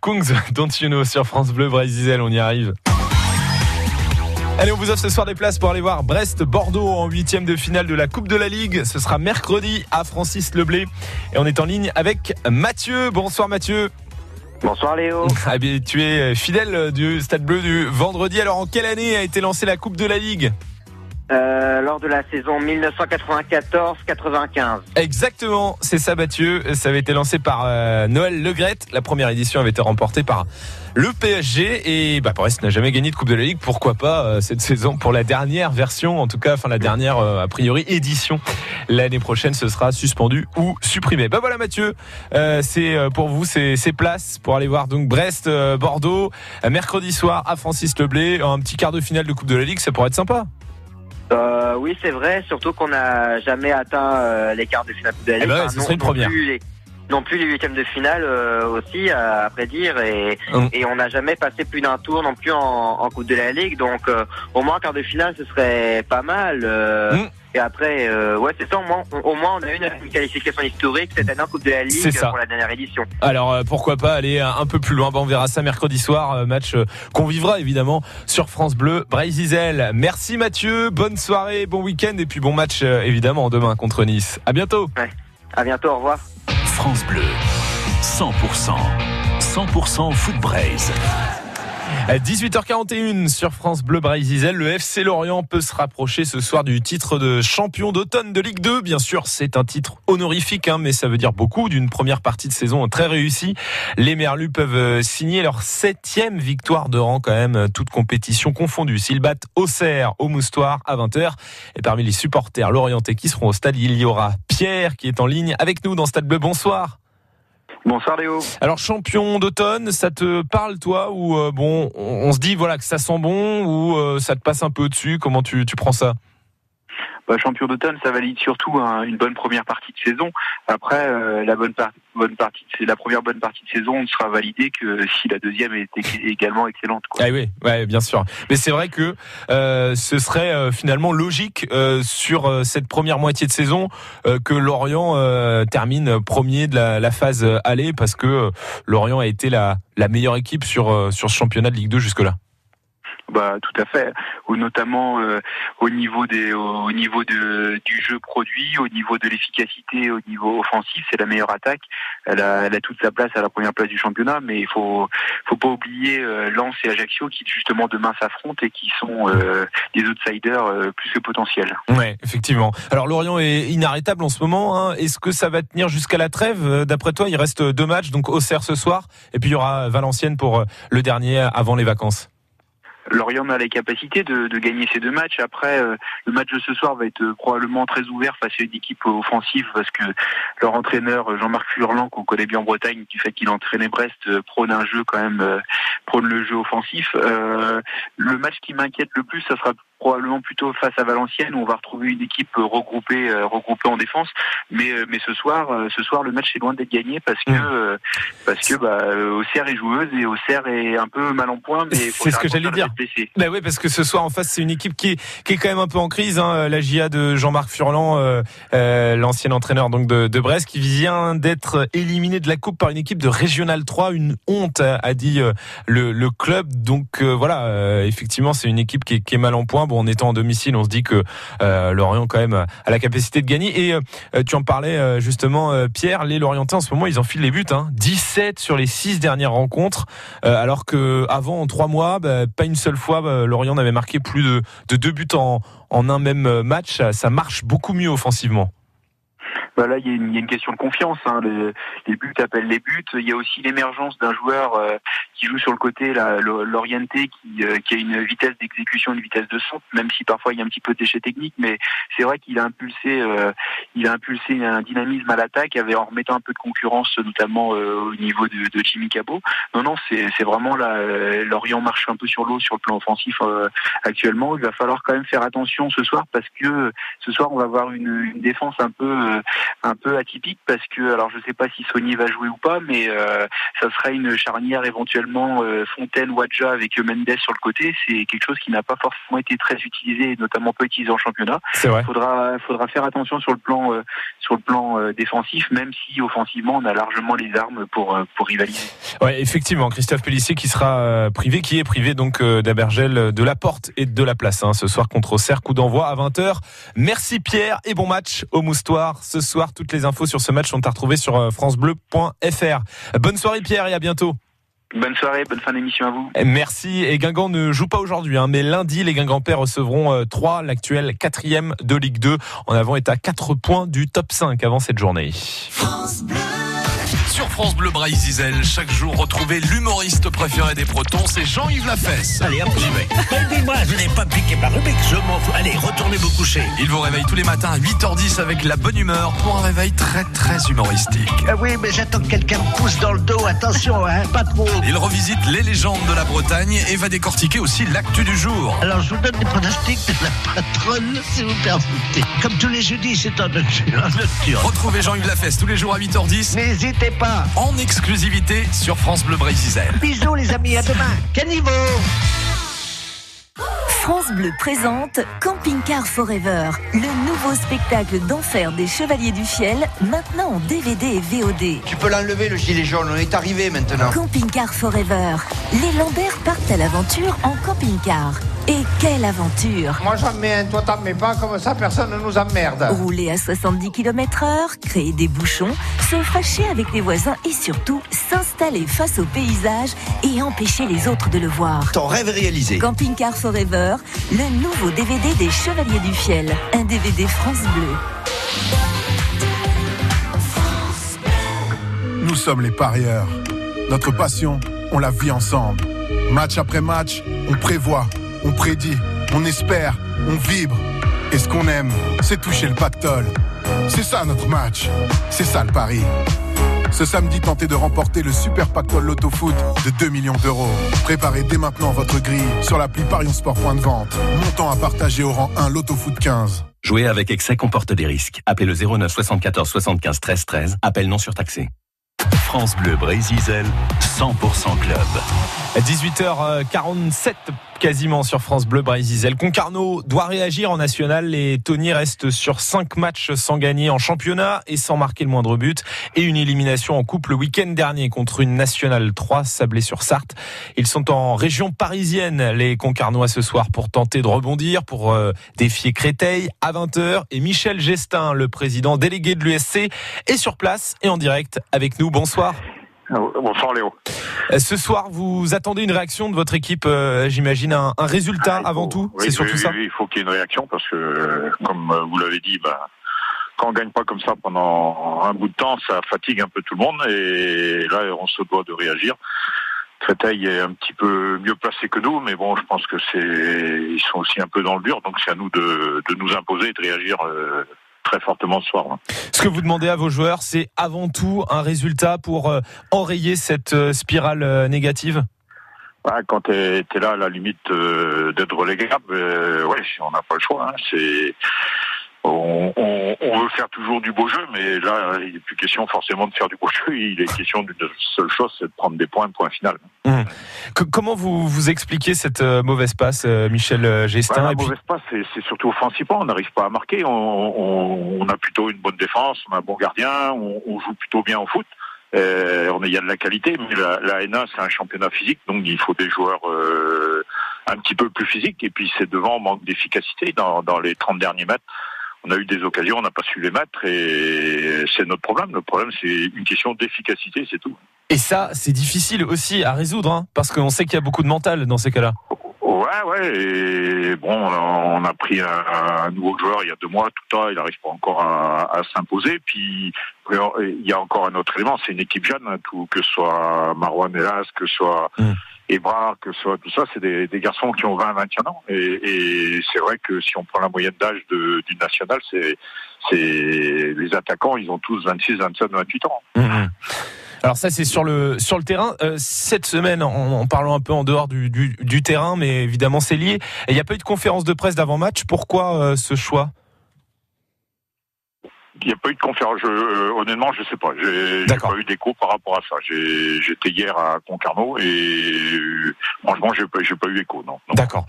Kungs, Don't You Know sur France Bleu, Brésil, on y arrive. Allez, on vous offre ce soir des places pour aller voir Brest-Bordeaux en huitième de finale de la Coupe de la Ligue. Ce sera mercredi à Francis Leblé. Et on est en ligne avec Mathieu. Bonsoir Mathieu. Bonsoir Léo. Ah tu es fidèle du Stade Bleu du vendredi. Alors en quelle année a été lancée la Coupe de la Ligue? Euh, lors de la saison 1994-95. Exactement, c'est ça Mathieu. Ça avait été lancé par euh, Noël Legrette. La première édition avait été remportée par le PSG et bah, Brest n'a jamais gagné de Coupe de la Ligue. Pourquoi pas euh, cette saison pour la dernière version, en tout cas, enfin la dernière a priori édition. L'année prochaine, ce sera suspendu ou supprimé. Bah voilà Mathieu, c'est pour vous ces places pour aller voir donc Brest, Bordeaux, mercredi soir à Francis Leblé, un petit quart de finale de Coupe de la Ligue, ça pourrait être sympa. Euh, oui, c'est vrai, surtout qu'on n'a jamais atteint euh, les quarts de finale de la Ligue. Eh ben ce serait une première. non plus les huitièmes de finale euh, aussi, à, vrai dire, et, hum. et on n'a jamais passé plus d'un tour non plus en, en, Coupe de la Ligue, donc au moins quart de finale, ce serait pas mal. Hum. Et après, euh, ouais, c'est ça. Au moins, au moins, on a une, une qualification historique cette année en Coupe de la Ligue pour la dernière édition. Alors, euh, pourquoi pas aller un peu plus loin? Bah, On verra ça mercredi soir. Euh, match qu'on vivra évidemment sur France Bleu, Brésil. Merci Mathieu. Bonne soirée, bon week-end et puis bon match évidemment demain contre Nice. À bientôt. Ouais. À bientôt. Au revoir. France Bleu, 100%, 100% foot Braise. 18h41 sur France Bleu Brésil. Le FC Lorient peut se rapprocher ce soir du titre de champion d'automne de Ligue 2. Bien sûr, c'est un titre honorifique, hein, mais ça veut dire beaucoup d'une première partie de saison très réussie. Les Merlus peuvent euh, signer leur septième victoire de rang quand même, euh, toute compétition confondue. S'ils battent Auxerre au Moustoir à 20h. Et parmi les supporters lorientais qui seront au stade, il y aura Pierre qui est en ligne avec nous dans Stade Bleu. Bonsoir. Bonsoir Léo. Alors champion d'automne, ça te parle toi ou euh, bon, on, se dit voilà que ça sent bon ou euh, ça te passe un peu au-dessus? Comment tu, tu prends ça? Bah, champion d'automne, ça valide surtout une bonne première partie de saison. Après, euh, la bonne, bonne partie, c'est la première bonne partie de saison ne sera validée que si la deuxième est également excellente. Quoi. Ah oui, ouais, bien sûr. Mais c'est vrai que euh, ce serait euh, finalement logique sur cette première moitié de saison que Lorient termine premier de la, la phase aller parce que Lorient a été la, la meilleure équipe sur sur ce championnat de Ligue 2 jusque là. Bah tout à fait, ou notamment euh, au niveau des au niveau de du jeu produit, au niveau de l'efficacité, au niveau offensif, c'est la meilleure attaque. Elle a, elle a toute sa place à la première place du championnat, mais il faut faut pas oublier euh, Lens et Ajaccio qui justement demain s'affrontent et qui sont euh, des outsiders euh, plus que potentiels. Ouais, effectivement. Alors Lorient est inarrêtable en ce moment. Hein. Est-ce que ça va tenir jusqu'à la trêve? D'après toi, il reste deux matchs, donc Auxerre ce soir, et puis il y aura Valenciennes pour le dernier avant les vacances. Lorient a les capacités de, gagner ces deux matchs. Après, euh, le match de ce soir va être euh, probablement très ouvert face à une équipe offensive parce que leur entraîneur Jean-Marc Furlan, qu'on connaît bien en Bretagne, du fait qu'il entraînait Brest, euh, prône un jeu quand même, prône le jeu offensif. le match qui m'inquiète le plus, ça sera probablement plutôt face à Valenciennes où on va retrouver une équipe regroupée, regroupée en défense. Mais, mais ce soir, ce soir, le match est loin d'être gagné parce que, mmh. parce que bah, Auxerre est joueuse et Auxerre est un peu mal en point. Mais c'est ce que j'allais dire. Bah oui, parce que ce soir en face, c'est une équipe qui est, qui est quand même un peu en crise. Hein. La GIA de Jean-Marc Furlan, euh, l'ancien entraîneur donc de, de Brest, qui vient d'être éliminé de la coupe par une équipe de Régional 3, une honte, a dit le, le club. Donc voilà, effectivement, c'est une équipe qui est, qui est, mal en point. Bon, en étant en domicile, on se dit que Lorient quand même a la capacité de gagner. Et tu en parlais justement, Pierre, les Lorientais en ce moment, ils enfilent les buts. Hein. 17 sur les 6 dernières rencontres, alors que avant en 3 mois, bah, pas une seule fois, Lorient n'avait marqué plus de, de buts en, en un même match. Ça marche beaucoup mieux offensivement bah là, il y, a une, il y, a une question de confiance. Hein. Les, buts appellent les buts. Il y a aussi l'émergence d'un joueur euh, qui joue sur le côté, l'orienté, qui, euh, qui, a une vitesse d'exécution, une vitesse de son, même si parfois il y a un petit peu de déchets techniques. Mais c'est vrai qu'il a impulsé, euh, il a impulsé un dynamisme à l'attaque, en remettant un peu de concurrence, notamment au niveau de, de Jimmy Cabot. Non, non, c'est vraiment là, l'Orient marche un peu sur l'eau sur le plan offensif actuellement. Il va falloir quand même faire attention ce soir parce que ce soir on va avoir une, une défense un peu un peu atypique parce que alors je sais pas si Sony va jouer ou pas, mais euh, ça serait une charnière éventuellement euh, Fontaine Wadja avec Mendes sur le côté. C'est quelque chose qui n'a pas forcément été très utilisé, notamment pas utilisé en championnat. Vrai. Faudra faudra faire attention sur le plan euh, sur le plan euh, défensif, même si offensivement on a largement les armes pour pour rivaliser. Ouais, effectivement, Christophe Pellissier qui sera privé, qui est privé donc d'Abergel de la porte et de la place hein, ce soir contre Auxerre, coup d'envoi à 20h. Merci Pierre et bon match au Moustoir ce soir. Toutes les infos sur ce match sont à retrouver sur euh, francebleu.fr. Bonne soirée Pierre et à bientôt. Bonne soirée, bonne fin d'émission à vous. Merci. Et Guingamp ne joue pas aujourd'hui, hein, mais lundi, les Guingampais recevront 3, euh, l'actuel quatrième de Ligue 2. En avant est à 4 points du top 5 avant cette journée. France sur France Bleu Braille Zizel, chaque jour, retrouvez l'humoriste préféré des protons, c'est Jean-Yves Lafesse. Allez, hop, j'y vais. moi je n'ai pas piqué ma rubrique, je m'en fous. Allez, retournez vous coucher. Il vous réveille tous les matins à 8h10 avec la bonne humeur pour un réveil très très humoristique. Ah oui, mais j'attends que quelqu'un me pousse dans le dos, attention, hein, pas trop. Il revisite les légendes de la Bretagne et va décortiquer aussi l'actu du jour. Alors je vous donne des pronostics de la patronne, si vous permettez. Comme tous les jeudis, c'est un nocturne. Retrouvez Jean-Yves Lafesse tous les jours à 8h10. N'hésitez pas en exclusivité sur France Bleu Brésil. Bisous les amis, à demain. Caniveau France Bleu présente Camping Car Forever, le nouveau spectacle d'enfer des Chevaliers du Fiel, maintenant en DVD et VOD. Tu peux l'enlever le gilet jaune, on est arrivé maintenant. Camping Car Forever. Les Lambert partent à l'aventure en camping-car. Et quelle aventure Moi j'en mets un, toi t'en mets pas, comme ça personne ne nous emmerde. Rouler à 70 km heure, créer des bouchons, se fâcher avec les voisins et surtout s'installer face au paysage et empêcher les autres de le voir. Ton rêve réalisé. Camping Car Forever, le nouveau DVD des Chevaliers du Fiel. Un DVD France Bleu. Nous sommes les parieurs. Notre passion, on la vit ensemble. Match après match, on prévoit on prédit, on espère, on vibre. Et ce qu'on aime, c'est toucher le pactole. C'est ça notre match. C'est ça le pari. Ce samedi, tentez de remporter le Super Pactole Loto Foot de 2 millions d'euros. Préparez dès maintenant votre grille sur l'appli Parion Sport Point de Vente. Montant à partager au rang 1 Loto Foot 15. Jouer avec excès comporte des risques. Appelez le 09 74 75 13 13. Appel non surtaxé. France Bleu Brésil, 100% club. 18h47 quasiment sur France Bleu Brésil. Concarneau doit réagir en national. Les Tony restent sur 5 matchs sans gagner en championnat et sans marquer le moindre but. Et une élimination en coupe le week-end dernier contre une nationale 3 sablée sur Sarthe. Ils sont en région parisienne, les Concarnois ce soir, pour tenter de rebondir, pour euh, défier Créteil à 20h. Et Michel Gestin, le président délégué de l'USC, est sur place et en direct avec nous. Bonsoir. Bonsoir Léo. Euh, ce soir, vous attendez une réaction de votre équipe, euh, j'imagine, un, résultat ah, avant tout C'est surtout ça oui, il faut qu'il y ait une réaction parce que, euh, comme vous l'avez dit, bah, quand on gagne pas comme ça pendant un bout de temps, ça fatigue un peu tout le monde et là, on se doit de réagir. Créteil est un petit peu mieux placé que nous, mais bon, je pense que c'est, ils sont aussi un peu dans le dur, donc c'est à nous de, de nous imposer et de réagir très fortement ce soir. Ce que vous demandez à vos joueurs, c'est avant tout un résultat pour euh, enrayer cette euh, spirale euh, négative? Ah, quand tu es, là à la limite d'être relégable, euh, ouais, on n'a pas le choix. Hein. C'est on, on, on, veut faire toujours du beau jeu, mais là, il n'est plus question forcément de faire du beau jeu. Il est question d'une seule chose, c'est de prendre des points, point final. Mmh. comment vous vous expliquez cette euh, mauvaise passe, euh, Michel Gestin ouais, La mauvaise passe, c'est surtout offensivement. On n'arrive pas à marquer. On, on, a plutôt une bonne défense, on a un bon gardien, on, joue plutôt bien au foot. Euh, on il y a de la qualité, mais la, la NA c'est un championnat physique, donc il faut des joueurs euh, un petit peu plus physiques. Et puis c'est devant manque d'efficacité dans, dans les 30 derniers mètres on a eu des occasions, on n'a pas su les mettre et c'est notre problème. Le problème, c'est une question d'efficacité, c'est tout. Et ça, c'est difficile aussi à résoudre, hein, parce qu'on sait qu'il y a beaucoup de mental dans ces cas-là. Ouais, ouais. Et bon, on a pris un, nouveau joueur il y a deux mois. Tout ça, il n'arrive pas encore à, s'imposer. Puis il y a encore un autre élément, c'est une équipe jeune, hein, tout, que ce soit Marwan Elas, que ce soit mm. Ebra, que ce soit tout ça, c'est des, garçons qui ont 20, 21 ans. Et, c'est vrai que si on prend la moyenne d'âge du national, c'est les attaquants, ils ont tous 26, 27, 28 ans. Mm, alors ça c'est sur le sur le terrain. Euh, cette semaine, en, parlant un peu en dehors du, du, terrain, mais évidemment c'est lié. Il n'y a pas eu de conférence de presse d'avant-match. Pourquoi euh, ce choix? Il n'y a pas eu de conférence. Euh, honnêtement, je ne sais pas. J'ai pas eu d'écho par rapport à ça. J'étais hier à Concarneau et euh, franchement, j'ai pas, pas eu d'écho. Non. D'accord.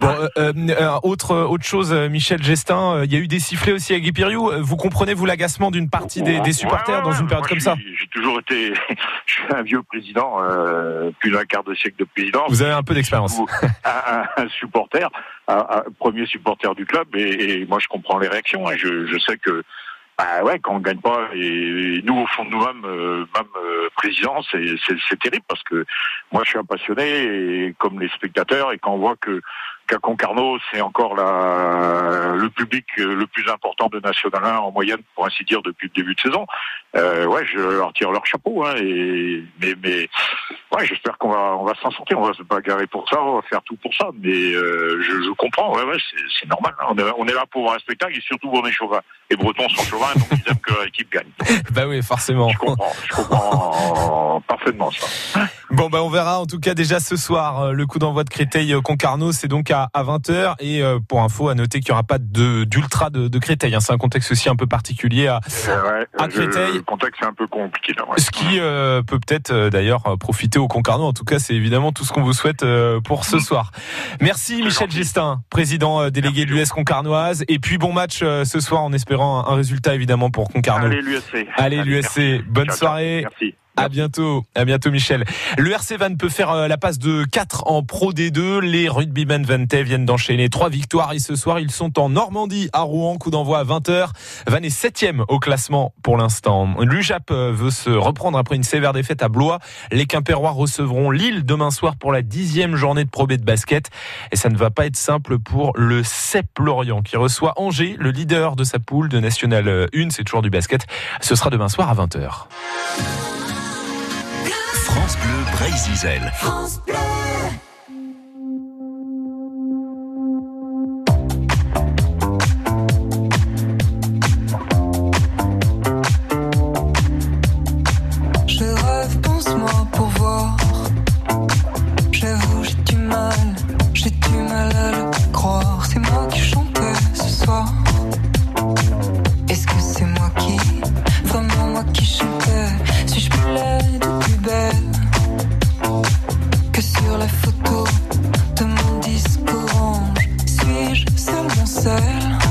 Bon, euh, autre autre chose, Michel Gestin, il y a eu des sifflets aussi à Guipiriou. Vous comprenez vous l'agacement d'une partie des, supporters dans une période comme ça J'ai toujours été, je suis un vieux président, plus d'un quart de siècle de président. Vous avez un peu d'expérience. Un, supporter, un, premier supporter du club, et, moi je comprends les réactions. Hein. Je, je sais que bah ouais, quand on gagne pas, et nous au fond de nous-mêmes, euh, même euh, président, c'est terrible parce que moi je suis un passionné, et comme les spectateurs, et quand on voit que qu'à Concarneau, c'est encore la, le public le plus important de National 1 en moyenne, pour ainsi dire, depuis le début de saison. Euh, ouais, je leur tire leur chapeau. Hein, et, mais, mais ouais, j'espère qu'on va, on va s'en sortir. On va se bagarrer pour ça, on va faire tout pour ça. Mais euh, je, je, comprends. Ouais, ouais, c'est normal. Hein. On, est, on, est, là pour un spectacle et surtout on est chauvin. Les Bretons sont chauvins, donc ils aiment que l'équipe gagne. bah oui, forcément. Je comprends, je comprends parfaitement ça. Bon, bah on verra en tout cas déjà ce soir euh, le coup d'envoi de Créteil-Concarneau. C'est donc à, 20h. Et euh, pour info, à noter qu'il n'y aura pas d'ultra de, de, Créteil. Hein. C'est un contexte aussi un peu particulier à, à Créteil. le contexte est un peu compliqué là. Ce qui euh, peut peut-être d'ailleurs profiter au Concarneau. En tout cas, c'est évidemment tout ce qu'on vous souhaite pour ce mm. soir. Merci Michel Gestin, président délégué de l'US Concarnoise. Et puis bon match ce soir en espérant un, résultat évidemment pour Concarneau. Allez l'USC. Allez, l'USC. Bonne soirée. Merci. À bientôt, à bientôt Michel. Le RC Van peut faire euh, la passe de 4 en Pro D2. Les rugbymen Vente viennent d'enchaîner trois victoires et ce soir ils sont en Normandie à Rouen, coup d'envoi à 20h. Van est septième au classement pour l'instant. L'UJAP euh, veut se reprendre après une sévère défaite à Blois. Les Quimpérois recevront Lille demain soir pour la dixième journée de Pro de basket et ça ne va pas être simple pour le CEP Lorient qui reçoit Angers, le leader de sa poule de National 1, c'est toujours du basket. Ce sera demain soir à 20h. France Bleu Brésil. France Bleu. seul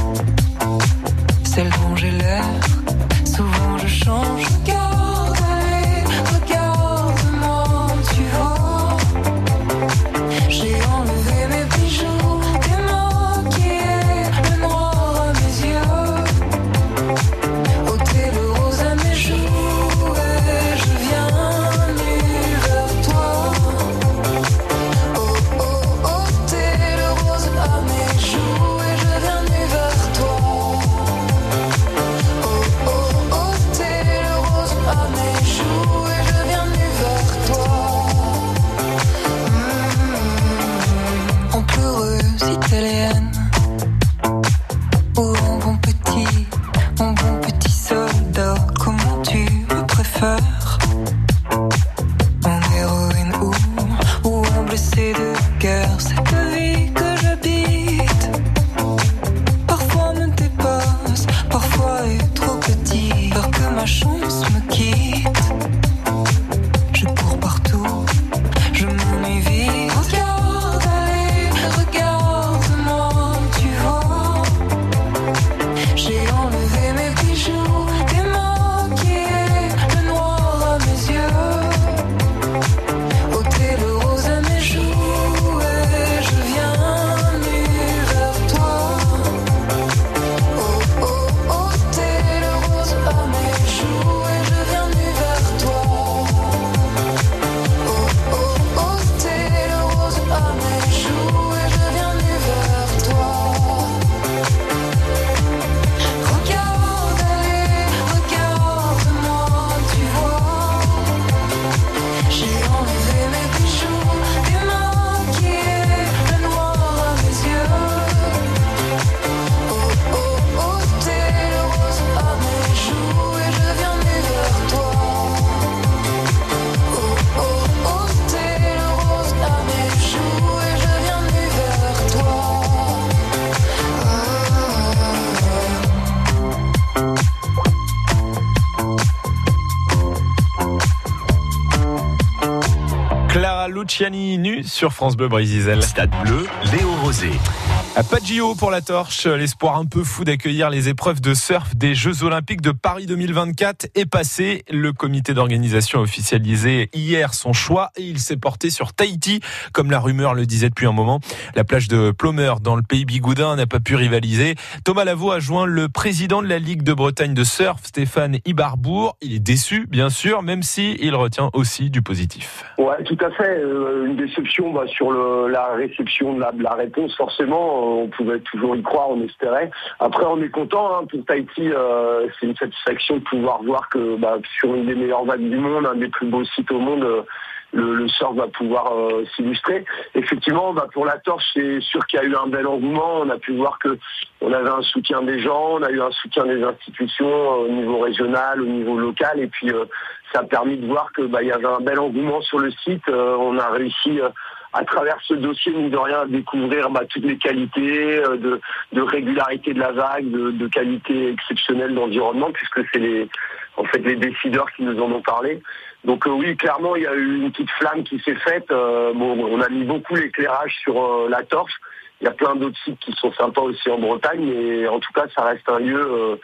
sur France Bleu Brésil. Stade Bleu, Léo Rosé. Pas de JO pour la torche. L'espoir un peu fou d'accueillir les épreuves de surf des Jeux Olympiques de Paris 2024 est passé. Le comité d'organisation a officialisé hier son choix et il s'est porté sur Tahiti, comme la rumeur le disait depuis un moment. La plage de Plomeur dans le pays bigoudin n'a pas pu rivaliser. Thomas Lavaux a joint le président de la Ligue de Bretagne de surf, Stéphane Ibarbourg. Il est déçu, bien sûr, même si il retient aussi du positif. Ouais, tout à fait. Euh, une déception bah, sur le, la réception de la, de la réponse, forcément on pouvait toujours y croire, on espérait. Après, on est content hein, pour Tahiti. Euh, c'est une satisfaction de pouvoir voir que bah, sur une des meilleures vagues du monde, un des plus beaux sites au monde. Euh, le, le surf va pouvoir euh, s'illustrer. Effectivement, bah, pour la torche, c'est sûr qu'il y a eu un bel engouement. On a pu voir que on avait un soutien des gens, on a eu un soutien des institutions au niveau régional, au niveau local, et puis ça a permis de voir que bah, il y avait un bel engouement sur le site. on a réussi à travers ce dossier, nous de rien, découvrir bah, toutes les qualités euh, de, de, régularité de la vague, de, de qualité exceptionnelle d'environnement, puisque c'est les, en fait, les décideurs qui nous en ont parlé. Donc euh, oui, clairement, il y a eu une petite flamme qui s'est faite. Euh, bon, on a mis beaucoup l'éclairage sur la torche. Il y a plein d'autres sites qui sont sympas aussi en Bretagne, mais en tout cas, ça reste un lieu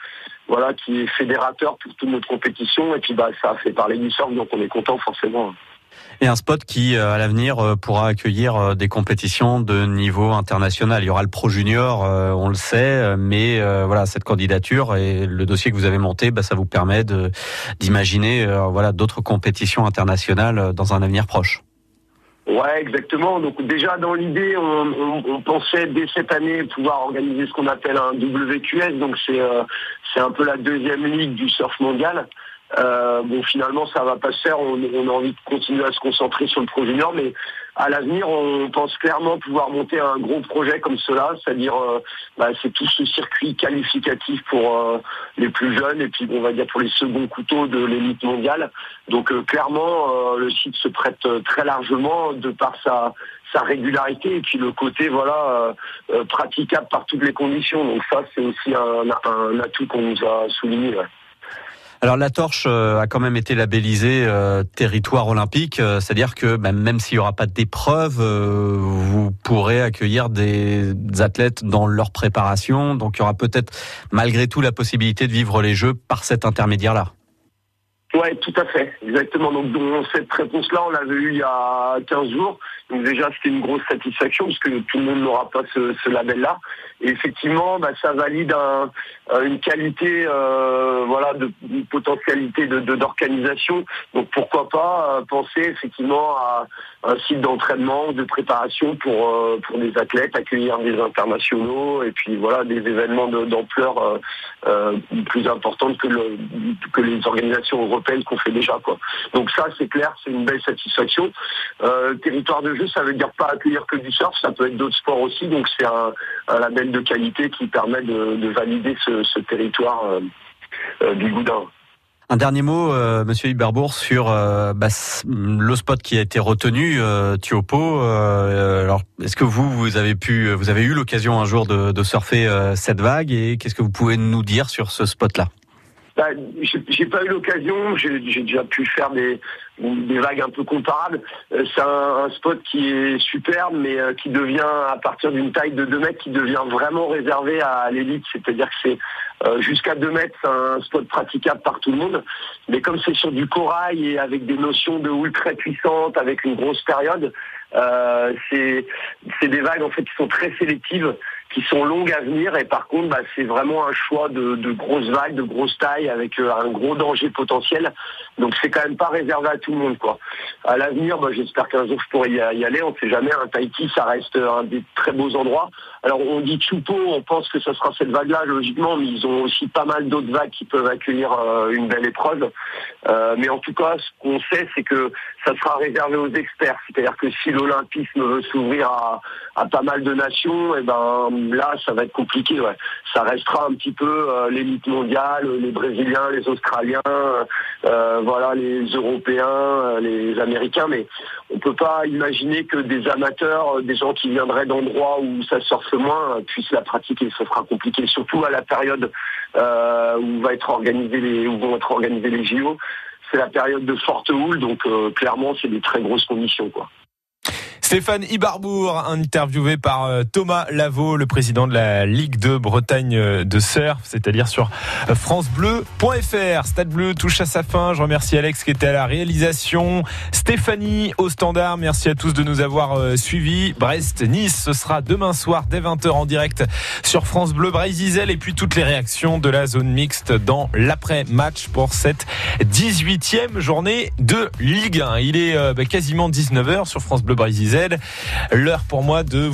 voilà, qui est fédérateur pour toute notre compétition. Et puis, bah, ça a fait parler du surf, donc on est content forcément et un spot qui, euh, à l'avenir, euh, pourra accueillir euh, des compétitions de niveau international. Il y aura le Pro Junior, on le sait, mais voilà, cette candidature et le dossier que vous avez monté, bah, ça vous permet d'imaginer voilà d'autres compétitions internationales dans un avenir proche. Ouais, exactement. Donc déjà dans l'idée, on, pensait dès cette année pouvoir organiser ce qu'on appelle un WQS. Donc c'est c'est un peu la deuxième ligue du surf mondial. Euh, bon, finalement, ça va pas se faire. On, a envie de continuer à se concentrer sur le projet Nord, mais à l'avenir, on pense clairement pouvoir monter un gros projet comme cela, c'est-à-dire, euh, bah, c'est tout ce circuit qualificatif pour euh, les plus jeunes et puis on va dire pour les seconds couteaux de l'élite mondiale. Donc, clairement, le site se prête très largement de par sa sa régularité et puis le côté voilà praticable par toutes les conditions. Donc ça, c'est aussi un, un atout qu'on nous a souligné. Alors la torche euh, a quand même été labellisée euh, territoire olympique, euh, c'est-à-dire que bah, même s'il n'y aura pas d'épreuve, vous pourrez accueillir des athlètes dans leur préparation, donc il y aura peut-être malgré tout la possibilité de vivre les Jeux par cet intermédiaire-là. Ouais, tout à fait, exactement. Donc, cette réponse-là, on l'avait eue il y a 15 jours. Donc déjà, c'était une grosse satisfaction parce que tout le monde n'aura pas ce, label-là. Et effectivement, bah, ça valide une qualité, euh, voilà, de une potentialité de d'organisation. Donc pourquoi pas euh, penser effectivement à un site d'entraînement, de préparation pour euh, pour des athlètes, accueillir des internationaux et puis voilà des événements d'ampleur plus importante que le, que les organisations européennes qu'on fait déjà quoi. Donc ça, c'est clair, c'est une belle satisfaction. territoire de ça veut dire pas accueillir que du surf, ça peut être d'autres sports aussi. Donc c'est un, label de qualité qui permet de, valider ce, territoire euh, euh, du Goudin. Un dernier mot, euh, Monsieur Iberbourg, sur bah, le spot qui a été retenu, Tiopo. alors, est-ce que vous, vous avez pu, vous avez eu l'occasion un jour de, de surfer cette vague et qu'est-ce que vous pouvez nous dire sur ce spot-là? Bah, j'ai pas eu l'occasion, j'ai déjà pu faire des, des vagues un peu comparables. Euh, c'est un, spot qui est superbe, mais euh, qui devient, à partir d'une taille de 2 mètres, qui devient vraiment réservé à l'élite. C'est-à-dire que c'est euh, jusqu'à 2 mètres, c'est un spot praticable par tout le monde. Mais comme c'est sur du corail et avec des notions de houle très puissantes, avec une grosse période, c'est des vagues en fait qui sont très sélectives qui sont longues à venir et par contre bah, c'est vraiment un choix de, de, grosses vagues, de grosses tailles avec euh, un gros danger potentiel. Donc c'est quand même pas réservé à tout le monde quoi. À l'avenir, bah, j'espère qu'un jour je pourrai y, aller. On ne sait jamais. Un Tahiti, ça reste un des très beaux endroits. Alors on dit Chupo, on pense que ça sera cette vague-là logiquement, mais ils ont aussi pas mal d'autres vagues qui peuvent accueillir euh, une belle épreuve. Euh, mais en tout cas, ce qu'on sait, c'est que ça sera réservé aux experts. C'est-à-dire que si l'olympisme veut s'ouvrir à, à, pas mal de nations, et eh ben là, ça va être compliqué. Ça restera un petit peu euh, l'élite mondiale, les Brésiliens, les Australiens, euh, voilà, les Européens, euh, les Américains. Mais on peut pas imaginer que des amateurs, des gens qui viendraient d'endroits où ça surfe moins, puissent la pratiquer. Ça sera compliqué, surtout à la période où va être où vont être organisés les JO. C'est la période de forte houle, donc clairement, c'est des très grosses conditions, quoi. Stéphane Ibarbour, interviewé par euh, Thomas Lavaux, le président de la Ligue de Bretagne euh, de surf, c'est-à-dire sur euh, francebleu.fr. Stade Bleu touche à sa fin. Je remercie Alex qui était à la réalisation. Stéphanie au standard. Merci à tous de nous avoir suivis. Brest, Nice, ce sera demain soir dès 20h en direct sur France Bleu Brésil et puis toutes les réactions de la zone mixte dans l'après-match pour cette 18e journée de Ligue 1. Il est bah, quasiment 19h sur France Bleu L'heure pour moi de vous